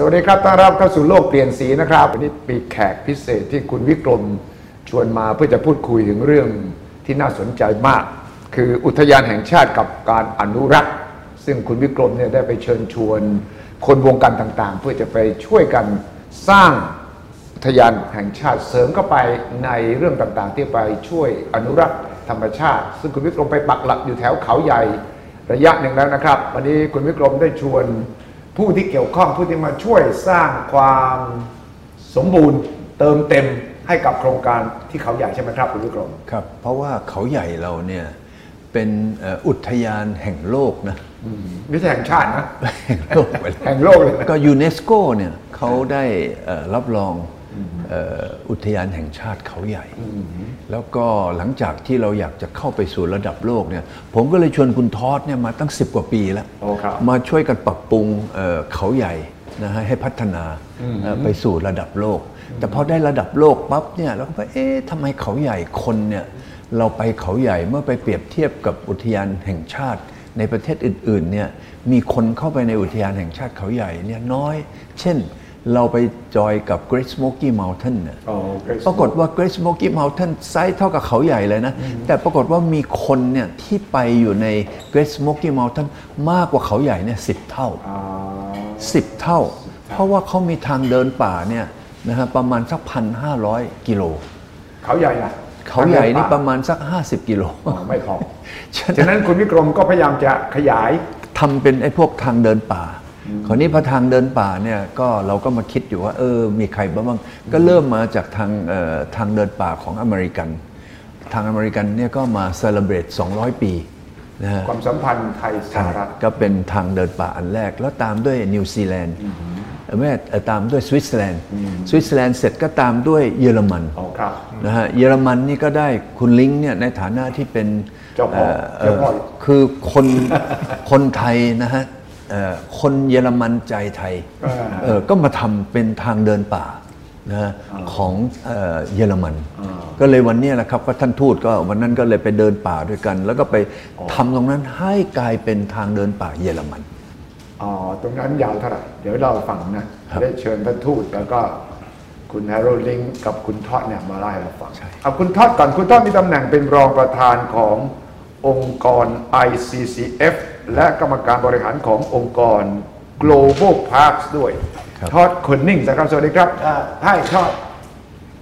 สวัสดีครับต้อนรับเข้าสู่โลกเปลี่ยนสีนะครับวันนี้ปีแขกพิเศษที่คุณวิกรมชวนมาเพื่อจะพูดคุยถึงเรื่องที่น่าสนใจมาก คืออุทยานแห่งชาติกับการอนุรักษ์ ซึ่งคุณวิกรมเนี่ยได้ไปเชิญชวน คนวงการต่างๆ เพื่อจะไปช่วยกันสร้างอุทยานแห่งชาติเสริมเข้าไปในเรื่องต่างๆ ที่ไปช่วยอนุรักษ์ธรรมชาติ ซึ่งคุณวิกรมไปปักหลักอยู่แถวเขาใหญ่ระยะหนึ่งแล้วนะครับ วันนี้คุณวิกรมได้ชวน ผู้ที่เกี่ยวข้องผู้ที่มาช่วยสร้างความสมบูรณ์เติมเต็มให้กับโครงการที่เขาใหญ่ใช่ไหมครับคุณวิกรมครับ เพราะว่าเขาใหญ่เราเนี่ยเป็นเอ่ออุทยานแห่งโลกนะไม่ใช่แห่งชาตินะแห่งโลกไปแล้วแห่งโลกเลยนะก็ยูเนสโกเนี่ยเขาได้เอ่อรับรองเอ่ออุทยานแห่งชาติเขาใหญ่ แล้วก็หลังจากที่เราอยากจะเข้าไปสู่ระดับโลกเนี่ยผมก็เลยชวนคุณทอดเนี่ยมาตั้ง 10 กว่าปีแล้วโอ้ครับมาช่วยกันปรับปรุงเอ่อเขาใหญ่นะฮะให้พัฒนาเอ่อไปสู่ระดับโลก แต่พอได้ระดับโลกปั๊บเนี่ยเราก็ไปเอ๊ะทำไมเขาใหญ่คนเนี่ยเราไปเขาใหญ่เมื่อไปเปรียบเทียบกับอุทยานแห่งชาติในประเทศอื่นๆเนี่ยมีคนเข้าไปในอุทยานแห่งชาติเขาใหญ่เนี่ยน้อย เช่น เราไปจอยกับ Great Smoky Mountain เนี่ยโอ้ Great ปรากฏว่า Great Smoky Mountain size เท่ากับเขาใหญ่เลยนะ แต่ปรากฏว่ามีคนเนี่ยที่ไปอยู่ใน Great Smoky Mountain มากกว่าเขาใหญ่เนี่ยสิเท่าอ่า10เท่า เพราะว่าเขามีทางเดินป่าเนี่ยนะฮะประมาณสักพันห้าร้อยกิโล เขาใหญ่นะเขาใหญ่นี่ประมาณสัก 50 กิโลอ๋อไม่พอฉะฉะนั้นคุณวิกรมก็พยายามจะขยายทำเป็นไอ้พวกทางเดินป่า คราวนี้พอทางเดินป่าเนี่ยก็เราก็มาคิดอยู่ว่าเออมีใครบ้าง ก็เริ่มมาจากทางเอ่อทางเดินป่าของอเมริกัน ทางอเมริกันเนี่ยก็มา celebrate 200 ปีนะฮะความสัมพันธ์ไทยสหรัฐก็เป็นทางเดินป่าอันแรก แล้วตามด้วยนิวซีแลนด์เอ่อไม่เอ่อตามด้วยสวิตเซอร์แลนด์สวิตเซอร์แลนด์เสร็จก็ตามด้วยเยอรมันอ๋อครับนะฮะเยอรมันนี่ก็ได้คุณลิงก์เนี่ยในฐานะที่เป็นเจ้าพ่อเอ่อเจ้าพ่อคือคนคนไทยนะฮะเอ่อ คนเยอรมันใจไทยอ่าเอ่อก็มาทำเป็นทางเดินป่านะฮะของเอ่อเยอรมัน ก็เลยวันเนี้ยแหละครับก็ท่านทูตก็วันนั้นก็เลยไปเดินป่าด้วยกัน แล้วก็ไปทำตรงนั้นให้กลายเป็นทางเดินป่าเยอรมันอ๋อตรงนั้นยาวเท่าไหร่ เดี๋ยวเราฟังนะครับได้เชิญท่านทูตแล้วก็คุณแฮร์โรลิงกับคุณทอดเนี่ยมาเล่าให้เราฟังใช่เอาคุณทอดก่อนคุณทอดมีตำแหน่งเป็นรองประธานขององค์กร ICCF และกรรมการบริหารขององค์กร Global Parks ด้วยทอดคนนิ่งนะครับสวัสดีครับให้ทอด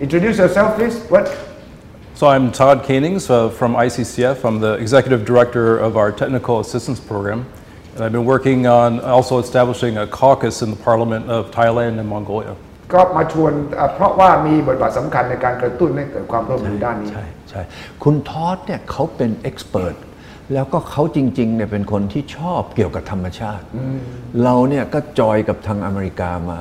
introduce yourself please what So I'm Todd Canings uh, from ICCF. I'm the executive director of our technical assistance program. And I've been working on also establishing a caucus in the parliament of Thailand and Mongolia. ก็มาชวนเอ่อเพราะว่ามีบทบาทสำคัญในการกระตุ้นให้เกิดความร่วมมือด้านนี้ ใช่ใช่คุณทอดเนี่ยเขาเป็น expert แล้วก็เขาจริงๆเนี่ยเป็นคนที่ชอบเกี่ยวกับธรรมชาติ เราเนี่ยก็จอยกับทางอเมริกามา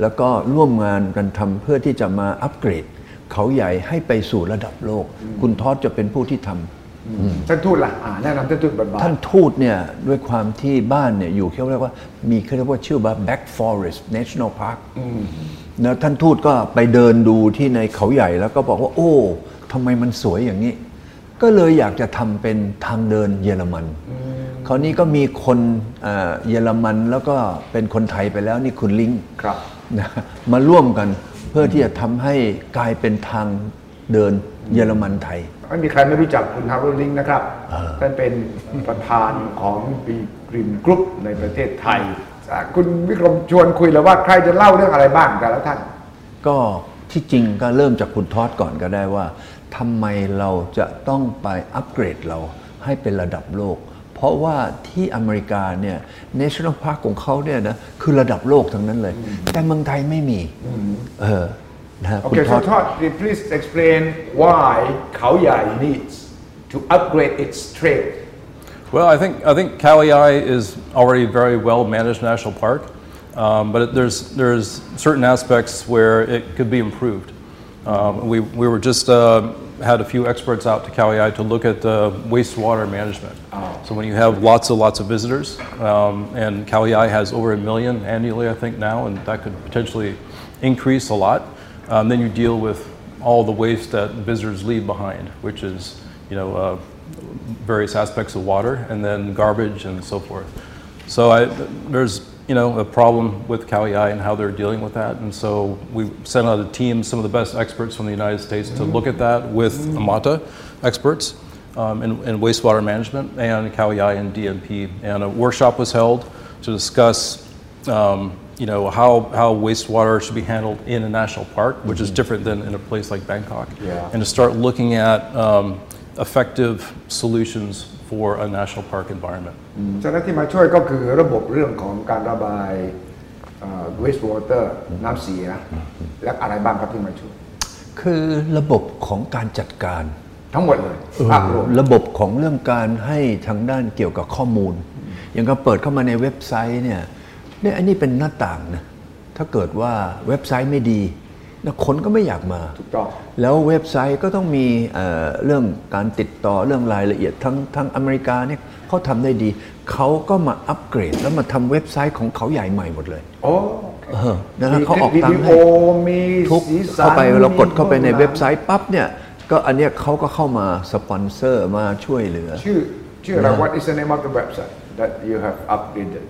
แล้วก็ร่วมงานกันทำเพื่อที่จะมาอัปเกรด เขาใหญ่ให้ไปสู่ระดับโลก คุณทอดจะเป็นผู้ที่ทำท่านทูตล่ะอ่าแนะนำท่านทูตบทบาทท่านทูตเนี่ยด้วยความที่บ้านเนี่ยอยู่เขาเรียกว่ามีเขาเรียกว่าชื่อว่า Black Forest National Park นะท่านทูตก็ไปเดินดูที่ในเขาใหญ่แล้วก็บอกว่า โอ้ทำไมมันสวยอย่างนี้ ก็เลยอยากจะทำเป็นทางเดินเยอรมัน คราวนี้ก็มีคนเอ่อเยอรมันแล้วก็เป็นคนไทยไปแล้วนี่คุณลิงครับนะมาร่วมกันเพื่อที่จะทำให้กลายเป็นทางเดินเยอรมันไทย ไม่มีใครไม่รู้จักคุณฮารุลิงนะครับท่านเป็นประธานของบีกรินกรุ๊ปในประเทศไทยอ่าคุณวิกรมชวนคุยแล้วว่าใครจะเล่าเรื่องอะไรบ้างแต่ละท่าน ก็ที่จริงก็เริ่มจากคุณทอดก่อนก็ได้ว่า ทำไมเราจะต้องไปอัปเกรดเราให้เป็นระดับโลก เพราะว่าที่อเมริกาเนี่ย National Park ของเขาเนี่ยนะคือระดับโลกทั้งนั้นเลย แต่เมืองไทยไม่มีเออนะฮะคุณ Okay ทอ so ด Todd please explain why เขาใหญ่ needs to upgrade its trail Well, I think, I think Kaliai is already a very well managed national park, um, but it, there's, there's certain aspects where it could be improved. Um, we, we were just uh, had a few experts out to Kaliai to look at uh, wastewater management. So when you have lots and lots of visitors, um, and Kaliai has over a million annually, I think now, and that could potentially increase a lot. Um, then you deal with all the waste that visitors leave behind, which is, you know, uh, various aspects of water, and then garbage and so forth. So I, there's you know, a problem with Kauai and how they're dealing with that. And so we sent out a team, some of the best experts from the United States, to look at that with Amata experts um, in, in wastewater management and Kauai and DMP. And a workshop was held to discuss, um, you know, how, how wastewater should be handled in a national park, which is different than in a place like Bangkok. Yeah. And to start looking at um, effective solutions for a national park environment. ฉะนั้นที่มาช่วยก็คือระบบเรื่องของการระบาย wastewater น้ำเสีย และอะไรบ้างครับที่มาช่วย คือระบบของการจัดการทั้งหมดเลยภาพรวมระบบของเรื่องการให้ทางด้านเกี่ยวกับข้อมูล อย่างก็เปิดเข้ามาในเว็บไซต์เนี่ยเนี่ยอันนี้เป็นหน้าต่างนะถ้าเกิดว่าเว็บไซต์ไม่ดีนะ คนก็ไม่อยากมาถูกต้องแล้วเว็บไซต์ก็ต้องมีเอ่อเรื่องการติดต่อเรื่องรายละเอียดทั้งทั้งอเมริกาเนี่ยเขาทำได้ดี เขาก็มาอัปเกรด แล้วมาทำเว็บไซต์ของเขาใหญ่ใหม่หมดเลยโอ้เออนะฮะมีเขาออกคลิปทั้งวิค์ดีให้โอ้มีทุกสีสันเข้าไปเรากดเข้าไปในมีเว็บไซต์ปั๊บเนี่ยก็อันเนี้ยเขาก็เข้ามาสปอนเซอร์มาช่วยเหลือ ชื่อชื่ออะไร What is the name of the website that you have upgraded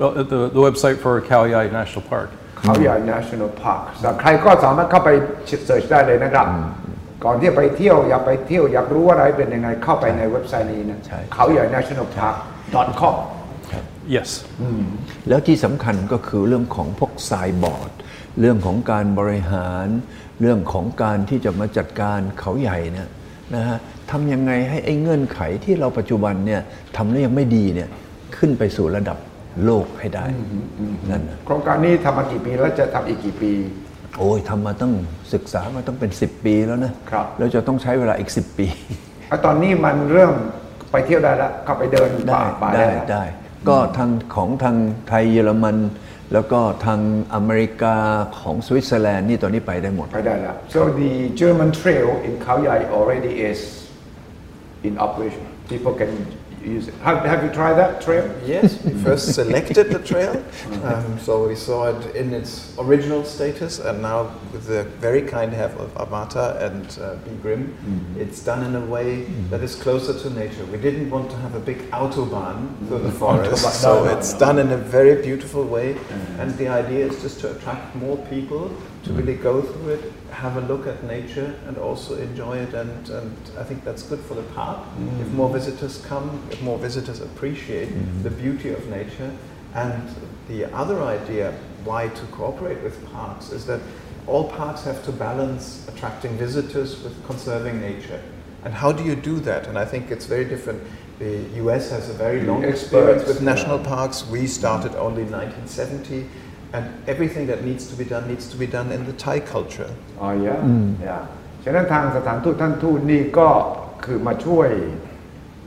Well, uh, the, the website for Khao Yai National Park. เขาใหญ่ National Park ใครก็สามารถเข้าไปเสิร์ชได้เลยนะครับ ก่อนที่จะไปเที่ยวอยากไปเที่ยวอยากรู้ว่าอะไรเป็นยังไงเข้าไปในเว็บไซต์นี้นะใช่เขาใหญ่ National Park com Yes. แล้วที่สำคัญก็คือเรื่องของพวกทรายบอร์ดเรื่องของการบริหาร เรื่องของการที่จะมาจัดการเขาใหญ่เนี่ยนะฮะทำยังไงให้ไอ้เงื่อนไขที่เราปัจจุบันเนี่ยทำแล้วยังไม่ดีเนี่ยขึ้นไปสู่ระดับ โลกให้ได้นั่นนะโครงการนี้ทำมากี่ปีแล้วจะทำอีกกี่ปี โอ้ยทำมาต้องศึกษามาต้องเป็น 10 ปีแล้วนะครับแล้วจะต้องใช้เวลาอีก 10 ปีแล้วตอนนี้มันเริ่มไปเที่ยวได้แล้วเข้าไปเดินป่าได้ป่าได้แล้วได้ก็ทางของทางไทยเยอรมัน แล้วก็ทางอเมริกาของสวิตเซอร์แลนด์นี่ตอนนี้ไปได้หมดไปได้แล้ว so the German trail in Khao Yai already is in operation people can use it. Have, have you tried that trail? Yes, we first selected the trail, um, so we saw it in its original status, and now with the very kind help of Amata and uh, B. Grimm, it's done in a way that is closer to nature. We didn't want to have a big autobahn through the forest, so it's done in a very beautiful way, and the idea is just to attract more people to really go through it, have a look at nature, and also enjoy it. And, and I think that's good for the park. Mm. If more visitors come, if more visitors appreciate mm. the beauty of nature. And the other idea why to cooperate with parks is that all parks have to balance attracting visitors with conserving nature. And how do you do that? And I think it's very different. The US has a very long experience with national parks. We started only in 1970. And everything that needs to be done needs to be done in the Thai culture. อ๋อ yeah yeah ฉะนั้นทางสถานทูตท่านทูตนี่ก็คือมาช่วย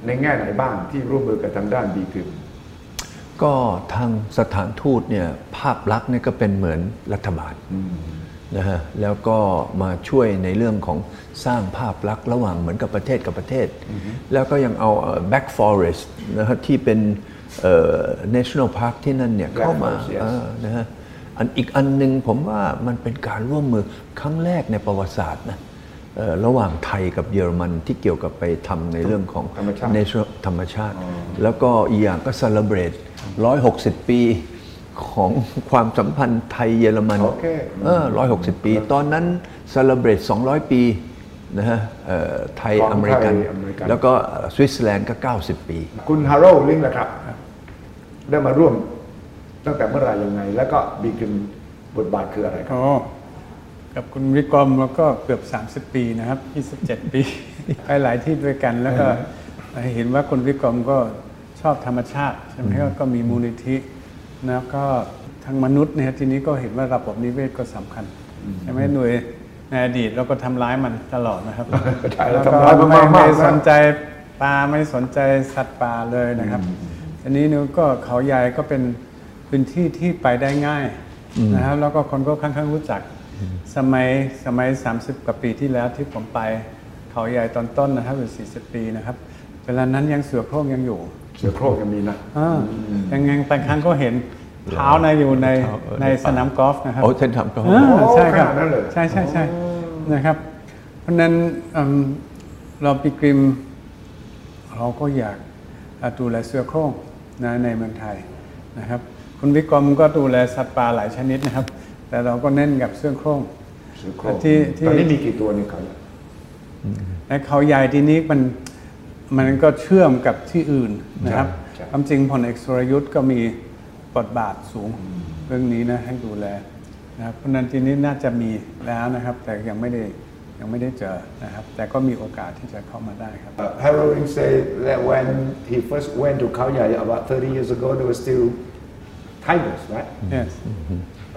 ในแง่ไหนบ้างที่ร่วมมือกับทางด้านบีกึมก็ทางสถานทูตเนี่ยภาพลักษณ์เนี่ยก็เป็นเหมือนรัฐบาลนะฮะแล้วก็มาช่วยในเรื่องของสร้างภาพลักษณ์ระหว่างเหมือนกับประเทศกับประเทศ แล้วก็ยังเอาเอ่อ Back Forest นะฮะที่เป็นเอ่อ National Park ที่นั่นเนี่ย Black เข้ามา Forest, yes เออนะฮะอันอีกอันหนึ่งผมว่ามันเป็นการร่วมมือครั้งแรกในประวัติศาสตร์นะเอ่อระหว่างไทยกับเยอรมันที่เกี่ยวกับไปทำในเรื่องของธรรมชาติ Natural ธรรมชาติ แล้วก็อีกอย่างก็ celebrate 160 ปีของความสัมพันธ์ไทยเยอรมันโอเคเออ160ปี ตอนนั้น celebrate 200 ปี นะฮะเอ่อไทยของอเมริกัน ไทยอเมริกัน แล้วก็สวิตเซอร์แลนด์ก็ 90 ปี คุณฮาโรลิงนะครับ ได้มาร่วมตั้งแต่เมื่อไหร่ยังไง แล้วก็ B.Grimmบทบาทคืออะไรครับ อ๋อกับคุณวิกรมแล้วก็เกือบ 30 ปีนะครับ 27 ปี ไปหลายที่ด้วยกันแล้วก็เห็นว่าคุณวิกรมก็ชอบธรรมชาติใช่ไหมก็ก็มีมูลนิธิแล้วก็ทางมนุษย์เนี่ยทีนี้ก็เห็นว่าระบบนิเวศก็สำคัญใช่ไหมหน่วย ในอดีตเราก็ทำร้ายมันตลอดนะครับใช่เราแล้วก็ทำร้ายมันไม่มากๆไม่นะสนใจปลาไม่สนใจสัตว์ป่าเลยนะครับอันนี้เนี่ยก็เขาใหญ่ก็เป็นพื้นที่ที่ไปได้ง่ายนะครับ แล้วก็คนก็ค่อนข้างรู้จัก สมัยสมัย 30 กว่าปีที่แล้วที่ผมไปเขาใหญ่ตอนต้นนะครับหรือ40 ปีนะครับเวลานั้นยังเสือโคร่งยังอยู่ เสือโคร่งยังมีนะอ่ายังไงบางครั้งก็เห็น เท้าในอยู่ในในสนามกอล์ฟนะครับโอ้เส้นทำก็อ่าใช่ครับขนาดนั้นเลยใช่ใช่ใช่นะครับ เพราะฉะนั้นอืมเราปีกริม เราก็อยากอะดูแลเสือโคร่งนะในเมืองไทยนะครับ คุณวิกรมก็ดูแลสัตว์ป่าหลายชนิดนะครับ แต่เราก็เน้นกับเสื้อโคร่งเสือโคร่งที่ที่ตอนนี้มีกี่ตัวในเขาใหญ่ในเขาใหญ่ที่นี้มันมันก็เชื่อมกับที่อื่นนะครับใช่ความจริงพลเอกสุรยุทธ์ก็มี บทบาทสูงเรื่องนี้นะให้ดูแลนะครับเพราะฉะนั้นทีนี้น่าจะมีแล้วนะครับ แต่ยังไม่ได้ยังไม่ได้เจอนะครับ แต่ก็มีโอกาสที่จะเข้ามาได้ครับ Uh, Harold Ring said that when he first went to Khao Yai about 30 years ago, there were still tigers, right? Yes.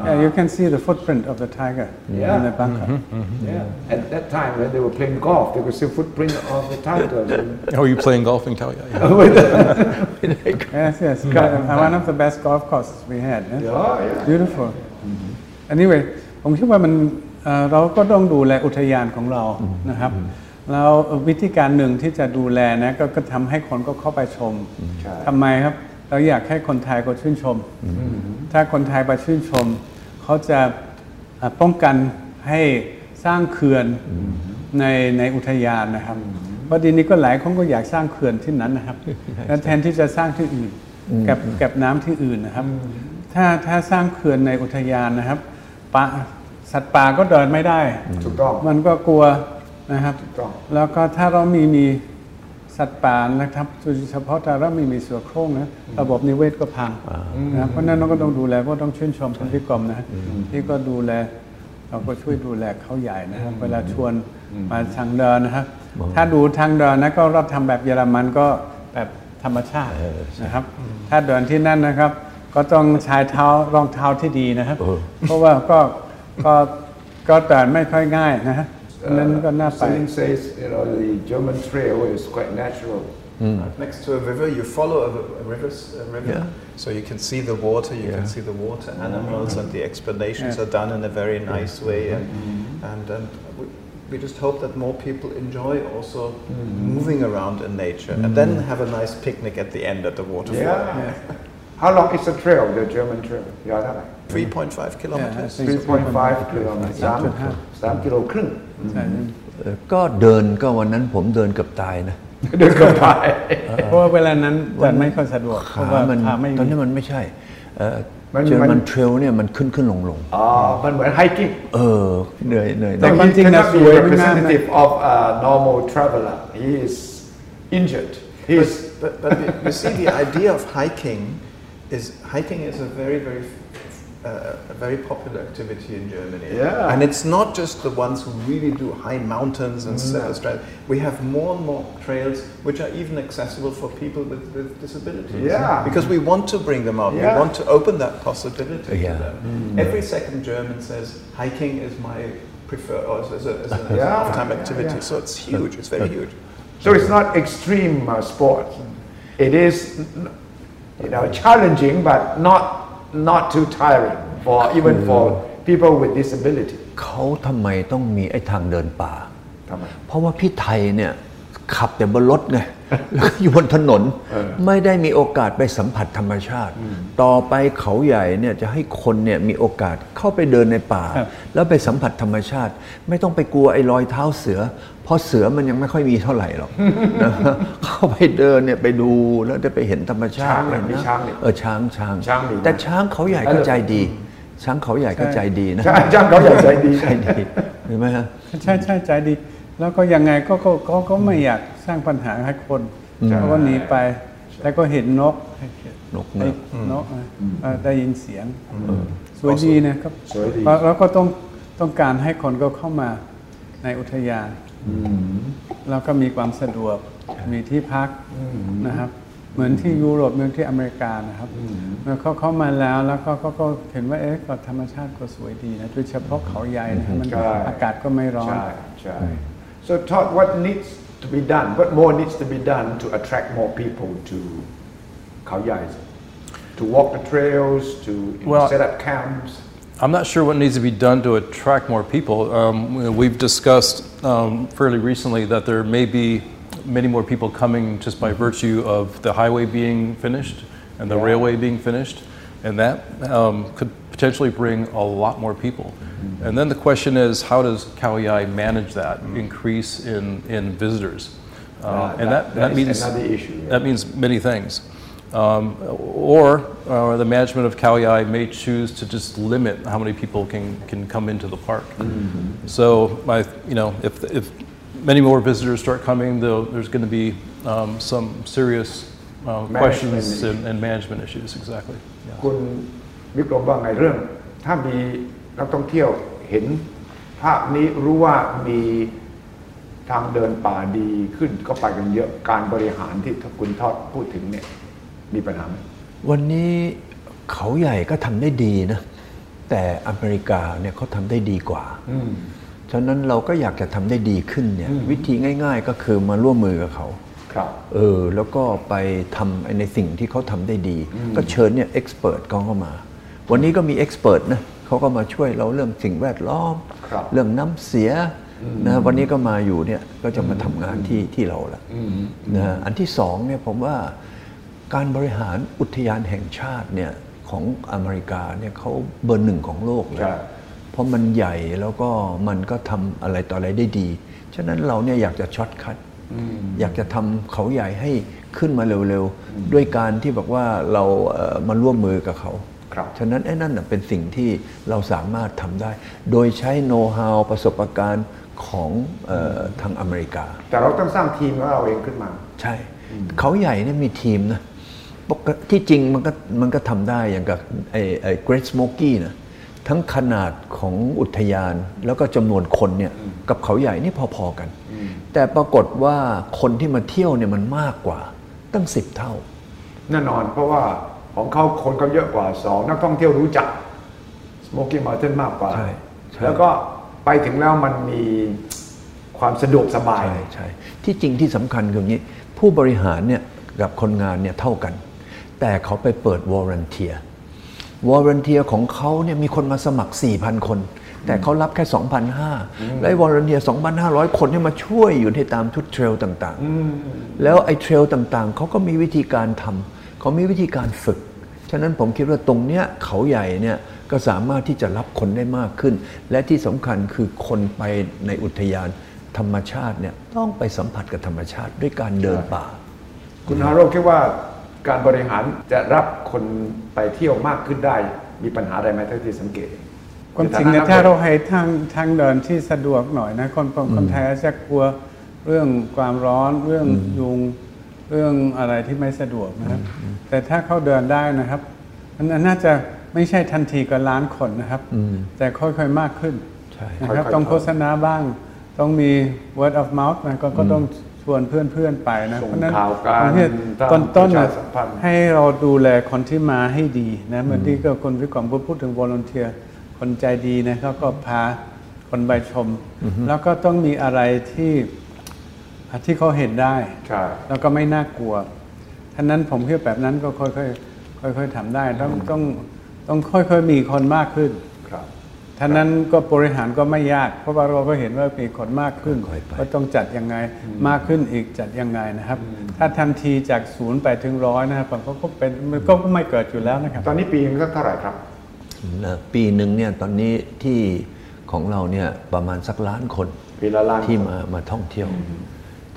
Yeah, you can see the footprint of the tiger Yeah. in the bunker. Yeah. At that time, when they were playing golf, there was still footprint of the tigers. and- Oh, are you playing golf in Khao Yai? Yes, yes. Uh, One of the best golf courses we had. yes. Oh, yeah. Beautiful. Anyway ผมคิดว่ามันเอ่อเราก็ต้องดูแลอุทยานของเรานะครับแล้ววิธีการหนึ่งที่จะดูแลนะก็ก็ทำให้คนก็เข้าไปชมใช่ทำไมครับเราอยากให้คนไทยก็ชื่นชม ถ้าคนไทยไปชื่นชม เขาจะเอ่อป้องกันให้สร้างเขื่อนในในอุทยานนะครับ เพราะดีนี้ก็หลายคนก็อยากสร้างเขื่อนที่นั้นนะครับแล้วแทนที่จะสร้างที่อื่นเก็บเก็บน้ำที่อื่นนะครับ ถ้าถ้าสร้างเขื่อนในอุทยานนะครับปะสัตว์ป่าก็เดินไม่ได้ถูกต้องมันก็กลัวนะครับถูกต้องแล้วก็ถ้าเรามีมีสัตว์ป่านะครับโดยเฉพาะถ้าเรามีมีเสือโคร่งนะระบบนิเวศก็พังนะครับเพราะฉะนั้นเราก็ต้องดูแลก็ต้องชื่นชมคุณพี่กรมนะที่ก็ดูแลเราก็ช่วยดูแลเขาใหญ่นะครับเวลาชวนมาทางเดินนะครับ ถ้าดูทางเดินนะก็เราทำแบบเยอรมันก็แบบธรรมชาตินะครับ ถ้าเดินที่นั่นนะครับ ก็ต้องใช้เท้ารองเท้าที่ดีนะครับ เพราะว่าก็ก็ก็เดินไม่ค่อยง่ายนะฮะเพราะฉะนั้นก็น่าไป Celine says, you know, the German trail is quite natural. Next to a river, you follow a, a, rivers, a river, Yeah. so you can see the water, you can Yeah. see the water animals, and the explanations Yeah. are done in a very nice way. And, and, and we, we just hope that more people enjoy also moving around in nature, and then have a nice picnic at the end at the waterfall. Yeah. How long is the trail, the German trail? ยาวเท่าไหร่ 3.5 kilometers. Yeah, I think- 3.5กิโลเมตรสามสามกิโลครึ่ง ใช่ เอ่อก็เดินก็วันนั้นผมเดินเกับตายนะ เดินเข้าไป เพราะว่าเวลานั้นจะไม่ค่อยสะดวกเพ ขา ราะว่า มัน ขาไม่ ตอน มี นี้มันไม่ใช่ มัน เจอ มัน มันเทรลเนี่ยมันขึ้นขึ้นลงลง อ๋อ มันเหมือนไฮกิ้ง เออเหนื่อยเหนื่อย แต่ นะ ความจริงนะ He สวย cannot be มากนะ representative of a normal traveler. He is injured. He is But, but you, you see, the idea of hiking is hiking is a very, very, uh, a very popular activity in Germany. Yeah. And it's not just the ones who really do high mountains and no. straight. We have more and more trails which are even accessible for people with, with disabilities. Yeah. Because we want to bring them out. Yeah. We want to open that possibility Yeah. to them. Every second German says hiking is my preferred, or as a, as a, as Yeah, an off-time yeah, activity. yeah. So it's huge. It's very huge. So it's not extreme uh, sport. It is, you know, challenging, but not not too tiring for even for people with disability. เขาทำไมต้องมีไอ้ทางเดินป่าทำไมเพราะว่าพี่ไทยเนี่ย ขับแต่บนรถไงแล้วก็อยู่บนถนน ไม่ได้มีโอกาสไปสัมผัสธรรมชาติ ต่อไปเขาใหญ่เนี่ยจะให้คนเนี่ยมีโอกาสเข้าไปเดินในป่าครับแล้วไปสัมผัสธรรมชาติ ไม่ต้องไปกลัวไอ้รอยเท้าเสือ เพราะเสือมันยังไม่ค่อยมีเท่าไหร่หรอกนะเข้าไปเดินเนี่ยไปดูแล้วได้ไปเห็นธรรมชาติช้างเลยมีนะช้างนี่เออช้างช้างช้างดีนะแต่ช้างเขาใหญ่ก็ใจดี ช้างเขาใหญ่ก็ใจดีนะใช่จ้างเขาใหญ่ใจดีใจดีเห็นไหมฮะใช่ใช่ใจดี แล้วก็ยังไงก็ก็ก็ก็ไม่อยากสร้างปัญหาให้คนเขาก็หนีไปแล้วก็เห็นนกนกไอ้เงือกนกนะเอ่อได้ยินเสียงสวยดีนะครับสวยดีแล้วแล้วก็ต้องต้องการให้คนก็เข้ามาในอุทยานแล้วก็มีความสะดวกมีที่พักนะครับ เหมือนที่ยุโรปเหมือนที่อเมริกานะครับเมื่อเขาเข้ามาแล้วแล้วก็ก็ก็เห็นว่าเอ๊ะก็ธรรมชาติก็สวยดีนะโดยเฉพาะเขาใหญ่นะครับมันใช่อากาศก็ไม่ร้อนใช่ใช่ So Todd, what needs to be done? What more needs to be done to attract more people to Khao Yai? To walk the trails, to Well- set up camps. I'm not sure what needs to be done to attract more people. Um, we've discussed um, fairly recently that there may be many more people coming just by virtue of the highway being finished and the Yeah. railway being finished, and that um, could potentially bring a lot more people. And then the question is, how does Kauai manage that increase in, in visitors? Uh, and that- that, that that, means issue, yeah. that means many things. Um, or uh, the management of Kaoyai may choose to just limit how many people can, can come into the park. So, I, you know, if, if many more visitors start coming, there'll- there's going to be um, some serious uh, questions and, and management issues. Exactly. Yeah. คุณวิกรมว่าไงเรื่อง ถ้ามีนักท่องเที่ยวเห็นภาพนี้รู้ว่ามีทางเดินป่าดีขึ้นก็ไปกันเยอะการบริหารที่คุณทอดพูดถึงเนี่ยมีปัญหาไหมวันนี้เขาใหญ่ก็ทำได้ดีนะ แต่อเมริกาเนี่ยเขาทำได้ดีกว่าฉะนั้นเราก็อยากจะทำได้ดีขึ้นเนี่ย วิธีง่าย ๆ ก็คือมาร่วมมือกับเขาครับเออแล้วก็ไปทำในสิ่งที่เขาทำได้ดี ก็เชิญเนี่ยเอ็กซ์เพรสเขาเข้ามา วันนี้ก็มี expert นะเขาก็มาช่วยเราเรื่องสิ่งแวดล้อมครับเรื่องน้ำเสียนะวันนี้ก็มาอยู่เนี่ยก็จะมาทำงานที่ที่เราละนะอันที่สองเนี่ยผมว่าการบริหารอุทยานแห่งชาติเนี่ยของอเมริกาเนี่ยเขาเบอร์หนึ่งของโลกเลยใช่เพราะมันใหญ่แล้วก็มันก็ทำอะไรต่ออะไรได้ดี ฉะนั้นเราเนี่ยอยากจะ shortcut อยากจะทำเขาใหญ่ให้ขึ้นมาเร็วๆ ด้วยการที่บอกว่าเราเอ่อมาร่วมมือกับเขาครับ ฉะนั้นไอ้นั่นนะเป็นสิ่งที่เราสามารถทำได้ โดยใช้โน้ตฮาวประสบการณ์ของเออทางอเมริกา แต่เราต้องสร้างทีมของเราเองขึ้นมา ใช่ เขาใหญ่เนี่ยมีทีมนะปกติที่จริงมันก็มันก็ทำได้อย่างกับไอ้ไอ้ Great Smoky นะทั้งขนาดของอุทยานแล้วก็จำนวนคนเนี่ยกับเขาใหญ่นี่พอๆกัน แต่ปรากฏว่าคนที่มาเที่ยวเนี่ยมันมากกว่าตั้งสิบเท่า แน่นอนเพราะว่า ของเขาคนเขาเยอะกว่าสองนักท่องเที่ยวรู้จัก Smoky Mountain มากกว่า ใช่ใช่ แล้วก็ไปถึงแล้วมันมีความสะดวกสบาย ใช่ใช่ที่จริงที่สำคัญคืออย่างนี้ ผู้บริหารเนี่ยกับคนงานเนี่ยเท่ากัน แต่เขาไปเปิดวอร์ n นเทียวอร์ n นเทียของเขาเนี่ยมีคนมาสมัคร 4,000 คน แต่เขารับแค่2,500และวอร์ n นเทีย2,500 คนเนี่ยมาช่วยอยู่ในตามทุกเทรลต่างๆ แล้วไอ้เทรลต่างๆ เขาก็มีวิธีการทำ เขามีวิธีการฝึก ฉะนั้นผมคิดว่าตรงเนี้ยเขาใหญ่เนี่ยก็สามารถที่จะรับคนได้มากขึ้น และที่สำคัญคือคนไปในอุทยานธรรมชาติเนี่ยต้องไปสัมผัสกับธรรมชาติด้วยการเดินป่า คุณฮาโรคิดว่าการบริหารจะรับคนไปเที่ยวมากขึ้นได้ มีปัญหาอะไรไหมเท่าที่สังเกตความจริงเนี่ยถ้าเราให้ทางทางเดินที่สะดวกหน่อยนะคนคนคนไทยอาจจะกลัวเรื่องความร้อนเรื่องยุง เรื่องอะไรที่ไม่สะดวกนะครับ แต่ถ้าเขาเดินได้นะครับมันน่าจะไม่ใช่ทันทีกับล้านคนนะครับ แต่ค่อยๆมากขึ้นใช่นะครับค่อยๆต้องโฆษณาบ้าง ต้องมี word of mouth นะก็ก็ต้องชวนเพื่อนๆไปนะส่งเพราะฉะนั้นข่าวการผมคิดตามต้นต้นๆประนะชาสัมพันธ์ให้เราดูแลคนที่มาให้ดีนะเมื่อกี้ก็คนวิกรมพูดถึง volunteer คนใจดีนะเขาก็พาคนไปชม แล้วก็ต้องมีอะไรที่ ที่เขาเห็นได้ใช่แล้วก็ไม่น่ากลัวท่านั้นผมคิดแบบนั้นก็ค่อยๆค่อยๆทำได้ต้องต้องต้องค่อยๆมีคนมากขึ้นครับท่านั้นก็บริหารก็ไม่ยาก เพราะว่าเราก็เห็นว่ามีคนมากขึ้นค่อยๆไปก็ต้องจัดยังไงมากขึ้นอีกจัดยังไงนะครับ ถ้าทันทีจากศูนย์ไปถึงร้อยนะครับผมก็ก็เป็นมันก็ไม่เกิดอยู่แล้วนะครับ ตอนนี้ปีนึงสักเท่าไหร่ครับนะปีหนึ่งเนี่ยตอนนี้ที่ของเราเนี่ยประมาณสักล้านคนปีละล้านที่มามาท่องเที่ยวถ้า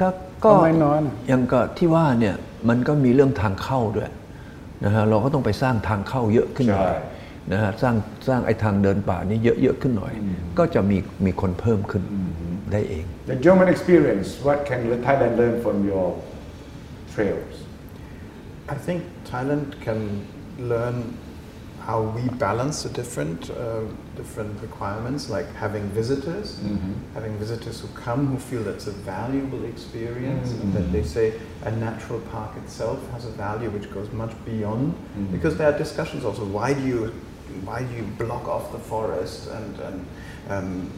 ก็ก็ไม่น้อยนะยังก็ที่ว่าเนี่ยมันก็มีเรื่องทางเข้าด้วยนะฮะเราก็ต้องไปสร้างทางเข้าเยอะขึ้นหน่อยใช่นะฮะสร้างสร้างไอ้ทางเดินป่านี้เยอะๆขึ้นหน่อย ก็จะมีมีคนเพิ่มขึ้นได้เอง The German experience what can Thailand learn from your trails I think Thailand can learn how we balance the different uh, different requirements, like having visitors, having visitors who come who feel that's a valuable experience, and that they say a natural park itself has a value which goes much beyond. Because there are discussions also why do you why do you block off the forest and and um,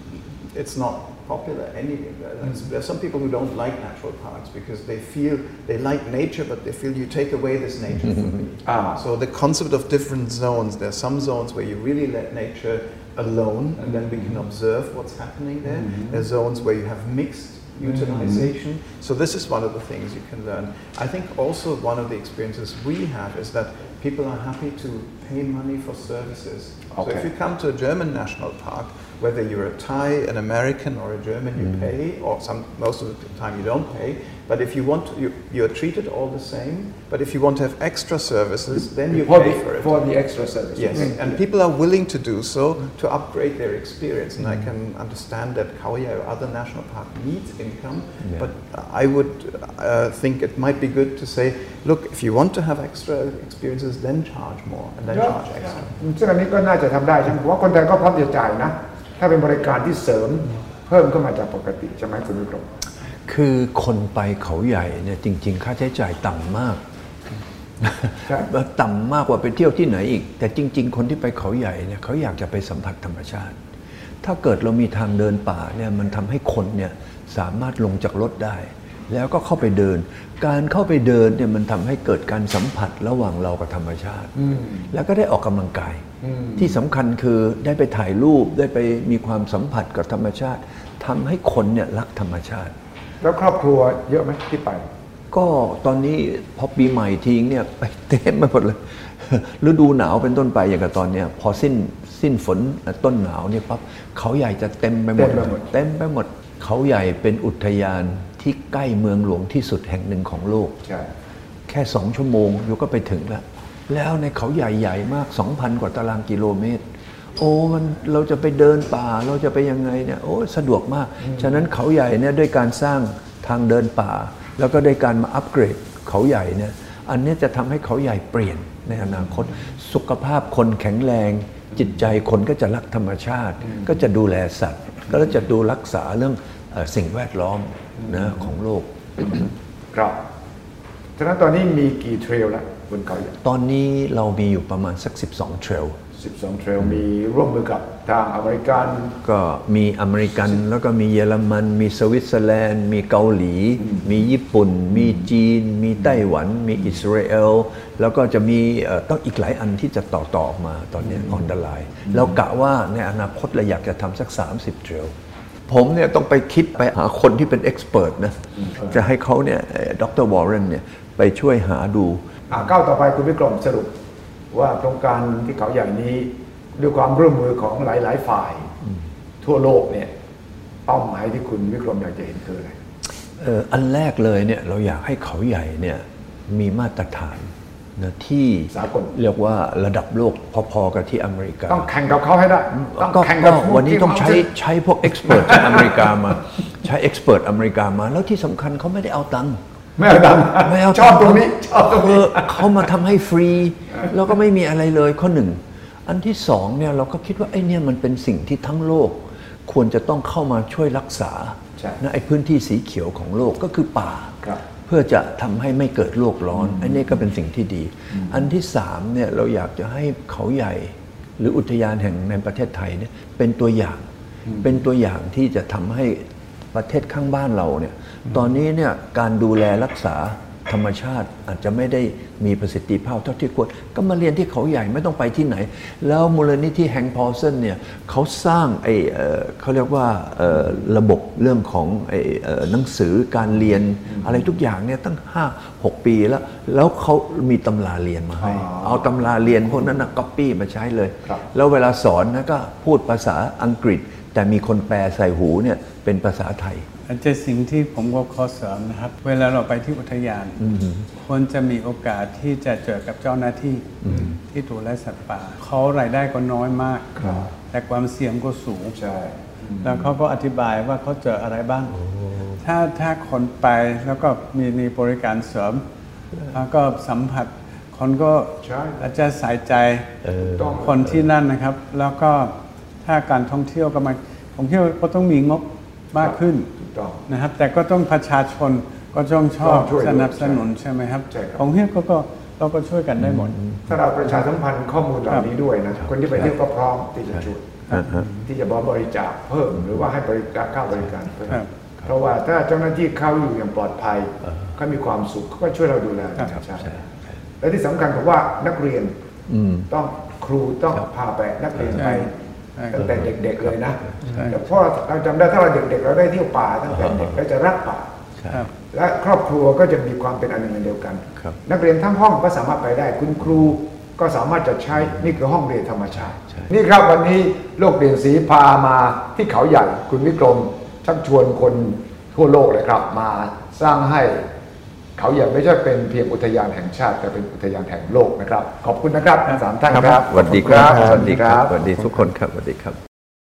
it's not popular anyway. Mm. There's, there's some people who don't like natural parks because they feel they like nature, but they feel you take away this nature from me. Ah. So the concept of different zones. There are some zones where you really let nature alone, and then we can mm-hmm. observe what's happening there. Mm-hmm. There are zones where you have mixed mm-hmm. utilization. So this is one of the things you can learn. I think also one of the experiences we have is that people are happy to pay money for services. Okay. So if you come to a German national park, whether you're a Thai, an American, or a German, you pay, or some most of the time you don't pay. But if you want, to, you, you're treated all the same. But if you want to have extra services, then you for pay the, for it. for the extra service Yes, and people are willing to do so to upgrade their experience, and I can understand that Kauai or other national park needs income, but I would uh, think it might be good to say, look, if you want to have extra experiences, then charge more and then เยอะ charge extra. ซึ่งอันนี้ก็น่าจะทำได้ใช่ไหมผมว่าคนไทยก็พร้อมจะจ่ายนะ ถ้าเป็นบริการที่เสริมเพิ่มขึ้นมาจากปกติใช่ไหมคุณวิกรมคือคนไปเขาใหญ่เนี่ยจริง ๆ ค่าใช้จ่ายต่ำมากใช่ต่ำมากกว่าไปเที่ยวที่ไหนอีก แต่จริง ๆ คนที่ไปเขาใหญ่เนี่ยเขาอยากจะไปสัมผัสธรรมชาติ ถ้าเกิดเรามีทางเดินป่าเนี่ยมันทำให้คนเนี่ยสามารถลงจากรถได้ แล้วก็เข้าไปเดิน การเข้าไปเดินเนี่ยมันทำให้เกิดการสัมผัสระหว่างเรากับธรรมชาติ แล้วก็ได้ออกกำลังกาย ที่สำคัญคือได้ไปถ่ายรูปได้ไปมีความสัมผัสกับธรรมชาติทำให้คนเนี่ยรักธรรมชาติ แล้วครอบครัวเยอะไหมที่ไป ก็ตอนนี้พอปีใหม่ทิ้งเนี่ยไปเต็มไปหมดเลยฤดูหนาวเป็นต้นไปอย่างกับตอนเนี้ยพอสิ้นสิ้นฝนต้นหนาวเนี่ยปั๊บเขาใหญ่จะเต็มไปหมดเต็มไปหมดเต็มไปหมดเขาใหญ่เป็นอุทยาน ที่ใกล้เมืองหลวงที่สุดแห่งหนึ่งของโลกใช่แค่สองชั่วโมงอยู่ก็ไปถึงแล้ว แล้วในเขาใหญ่ใหญ่มาก 2,000 กว่าตารางกิโลเมตร โอ้มันเราจะไปเดินป่าเราจะไปยังไงเนี่ยโอ้สะดวกมาก ฉะนั้นเขาใหญ่เนี่ยด้วยการสร้างทางเดินป่า แล้วก็ด้วยการมาอัปเกรดเขาใหญ่เนี่ยอันเนี้ยจะทำให้เขาใหญ่เปลี่ยนในอนาคต สุขภาพคนแข็งแรง จิตใจคนก็จะรักธรรมชาติ ก็จะดูแลสัตว์ ก็จะดูรักษาเรื่องเอ่อ สิ่งแวดล้อมนะของโลก ครับฉะนั้นตอนนี้มีกี่ trail แล้วบนเขาใหญ่ตอนนี้เรามีอยู่ประมาณสัก 12 trail 12 trail มีร่วมมือกับทางอเมริกัน ก็มีอเมริกันแล้วก็มีเยอรมัน มีสวิตเซอร์แลนด์ มีเกาหลี มีญี่ปุ่น มีจีน มีไต้หวัน มีอิสราเอล แล้วก็จะมีเอ่อต้องอีกหลายอันที่จะต่อต่อมาตอนนี้ออนไลน์เรากะว่าในอนาคตเราอยากจะทำสัก 30 เทรล ผมเนี่ยต้องไปคิดไปหาคนที่เป็นเอ็กซ์เพรสนะ จะให้เขาเนี่ยดรวอร์เรนเนี่ยไปช่วยหาดูอ่าก้าวต่อไปคุณวิกรมสรุปว่าโครงการที่เขาใหญ่นี้ด้วยความร่วมมือของหลาย ๆ ฝ่าย ทั่วโลกเนี่ยเป้าหมายที่คุณวิกรมอยากจะเห็นคืออะไรเอ่ออันแรกเลยเนี่ยเราอยากให้เขาใหญ่เนี่ยมีมาตรฐาน นะที่สากลเรียกว่าระดับโลกพอๆกับที่อเมริกา ต้องแข่งกับเขาให้ได้ต้องก็แข่งกับก็วันนี้ต้องใช้ที่ใช้พวกเอ็กซ์เพรสจากอเมริกามาใช้เอ็กซ์เพรสอเมริกามา แล้วที่สำคัญเขาไม่ได้เอาตังค์ไม่เอาตังค์ไม่เอาชอบตรงนี้ชอบตรงเอนี้อเขามาทำให้ฟรี แล้วก็ไม่มีอะไรเลยข้อหนึ่งอันที่สองเนี่ยเราก็คิดว่าไอ้เนี่ยมันเป็นสิ่งที่ทั้งโลก ควรจะต้องเข้ามาช่วยรักษาใช่นะไอ้พื้นที่สีเขียวของโลกก็คือป่าครับ เพื่อจะทำให้ไม่เกิดโลกร้อน อันนี้ก็เป็นสิ่งที่ดี อันที่สามเนี่ยเราอยากจะให้เขาใหญ่ หรืออุทยานแห่งในประเทศไทยเนี่ยเป็นตัวอย่างเป็นตัวอย่างที่จะทำให้ประเทศข้างบ้านเราเนี่ยตอนนี้เนี่ยการดูแลรักษาธรรมชาติอาจจะไม่ได้ มีประสิทธิภาพเท่าที่ควร ก็มาเรียนที่เขาใหญ่ไม่ต้องไปที่ไหน แล้วมูลนิธิแฮงพอลเซนเนี่ยเขาสร้างไอ้เอ่อเขาเรียกว่าเอ่อระบบเรื่องของไอ้เอ่อหนังสือการเรียนอะไรทุกอย่างเนี่ยตั้ง 5 6 ปีแล้ว แล้วเขามีตำราเรียนมาให้ เอาตำราเรียนพวกนั้นนะก๊อปปี้มาใช้เลยครับแล้วเวลาสอนนะก็พูดภาษาอังกฤษ แต่มีคนแปลใส่หูเนี่ยเป็นภาษาไทยอาจจะสิ่งที่ผมก็ขอเสริมนะครับ เวลาเราไปที่อุทยานควรจะมีโอกาสที่จะเจอกับเจ้าหน้าที่ที่ดูแลสัตว์ป่าเขารายได้ก็น้อยมากครับแต่ความเสี่ยงก็สูงใช่แล้วเขาก็อธิบายว่าเขาเจออะไรบ้าง ถ้าถ้าคนไปแล้วก็มีมีบริการเสริม แล้วก็สัมผัสคนก็ใช่อาจจะใส่ใจต้องคนที่นั่นนะครับ แล้วก็ ถ้าการท่องเที่ยวก็มาผมคิดว่าก็ต้องมีงบมากขึ้นถูกต้องนะครับ แต่ก็ต้องประชาชนก็ต้องชอบต้องช่วยสนับสนุนใช่ไหมครับใช่ครับผมคิดว่าก็ก็เราก็ช่วยกันได้หมด ถ้าเราประชาสัมพันธ์ข้อมูลเหล่านี้ด้วยนะคนที่ไปเที่ยวก็พร้อมที่จะช่วยที่จะบริจาคเพิ่มหรือว่าให้บริการค่าบริการเพิ่มครับเพราะว่าถ้าเจ้าหน้าที่เข้าอยู่อย่างปลอดภัยเขามีความสุขเขาก็ช่วยเราดูแลธรรมชาติและที่สำคัญผมว่านักเรียนต้องครูต้องพาไปนักเรียนไปใช่ ตั้งแต่เด็กๆเลยนะใช่แต่เพราะเราจำได้ถ้าเราเด็กๆเราได้เที่ยวป่าตั้งแต่เด็กเราจะรักป่าครับและครอบครัวก็จะมีความเป็นอันหนึ่งอันเดียวกันครับนักเรียนทั้งห้องก็สามารถไปได้ คุณครูก็สามารถจะใช้นี่คือห้องเรียนธรรมชาติ นี่ครับวันนี้โลกเปลี่ยนสีพามาที่เขาใหญ่คุณวิกรมชักชวนคนทั่วโลกเลยครับ มาสร้างให้ เขาใหญ่ไม่ใช่เป็นเพียงอุทยานแห่งชาติ แต่เป็นอุทยานแห่งโลกนะครับ ขอบคุณนะครับทั้งสามท่านครับสวัสดีครับขอณสวัสดีครับสวัสดีทุกคนครับสวัสดีครับ